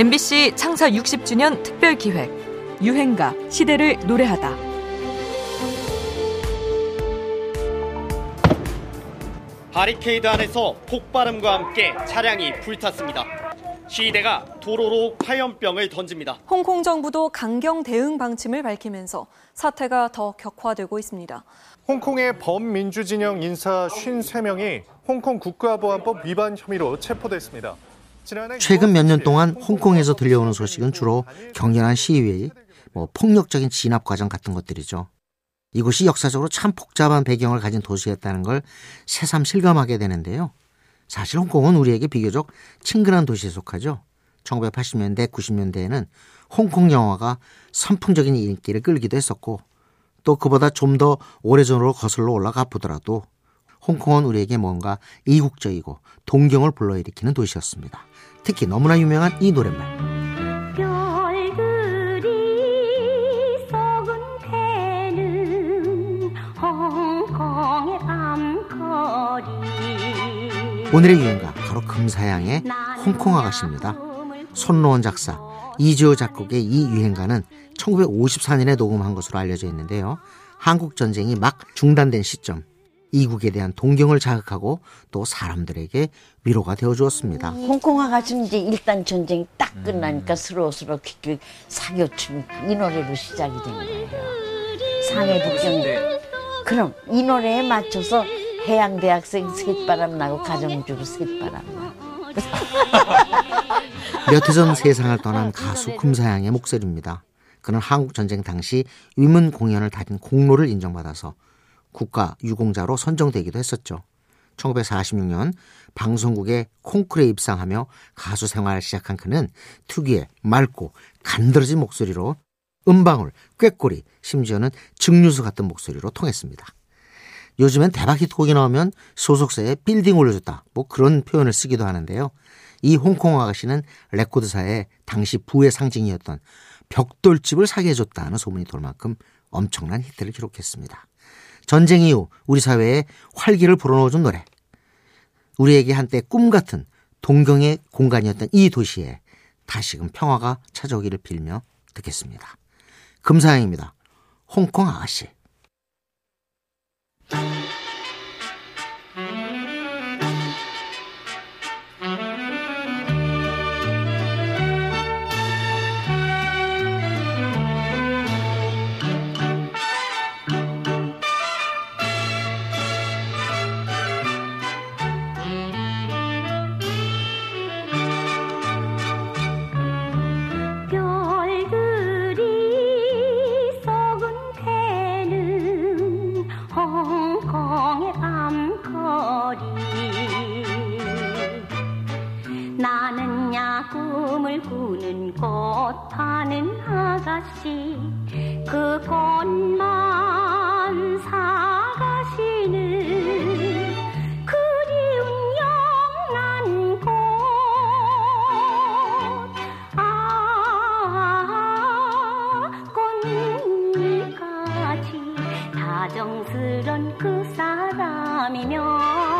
MBC 창사 60주년 특별 기획 유행가 시대를 노래하다. 바리케이드 안에서 폭발음과 함께 차량이 불탔습니다. 시위대가 도로로 화염병을 던집니다. 홍콩 정부도 강경 대응 방침을 밝히면서 사태가 더 격화되고 있습니다. 홍콩의 범민주 진영 인사 53명이 홍콩 국가보안법 위반 혐의로 체포됐습니다. 최근 몇 년 동안 홍콩에서 들려오는 소식은 주로 격렬한 시위, 뭐 폭력적인 진압 과정 같은 것들이죠. 이곳이 역사적으로 참 복잡한 배경을 가진 도시였다는 걸 새삼 실감하게 되는데요. 사실 홍콩은 우리에게 비교적 친근한 도시에 속하죠. 1980년대, 90년대에는 홍콩 영화가 선풍적인 인기를 끌기도 했었고 또 그보다 좀 더 오래전으로 거슬러 올라가 보더라도 홍콩은 우리에게 뭔가 이국적이고 동경을 불러일으키는 도시였습니다. 특히 너무나 유명한 이 노랫말. 오늘의 유행가 바로 금사양의 홍콩 아가씨입니다. 손노원 작사, 이지호 작곡의 이 유행가는 1954년에 녹음한 것으로 알려져 있는데요. 한국 전쟁이 막 중단된 시점 이국에 대한 동경을 자극하고 또 사람들에게 위로가 되어 주었습니다. 홍콩 아가씨는 이제 일단 전쟁이 딱 끝나니까 스로스로 사교춤 이 노래로 시작이 된 거예요. 상해 북경 그럼 이 노래에 맞춰서 해양 대학생 셋바람 나고 가정주부 셋바람 나고 몇해 전 세상을 떠난 가수 금사양의 목소리입니다. 그는 한국 전쟁 당시 위문 공연을 다닌 공로를 인정받아서 국가 유공자로 선정되기도 했었죠. 1946년 방송국에 콩쿠르에 입상하며 가수 생활을 시작한 그는 특유의 맑고 간드러진 목소리로 음방울, 꾀꼬리, 심지어는 증류수 같은 목소리로 통했습니다. 요즘엔 대박 히트곡이 나오면 소속사에 빌딩 올려줬다. 뭐 그런 표현을 쓰기도 하는데요. 이 홍콩 아가씨는 레코드사의 당시 부의 상징이었던 벽돌집을 사게 해줬다는 소문이 돌 만큼 엄청난 히트를 기록했습니다. 전쟁 이후 우리 사회에 활기를 불어넣어준 노래. 우리에게 한때 꿈 같은 동경의 공간이었던 이 도시에 다시금 평화가 찾아오기를 빌며 듣겠습니다. 금사양입니다. 홍콩 아가씨. 꽃 파는 아가씨 그 꽃만 사가시는 그리운 영란 꽃 아, 꽃물같이 다정스런 그 사람이면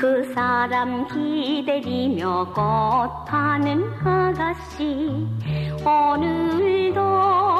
그 사람 기다리며 꽃 파는 아가씨 오늘도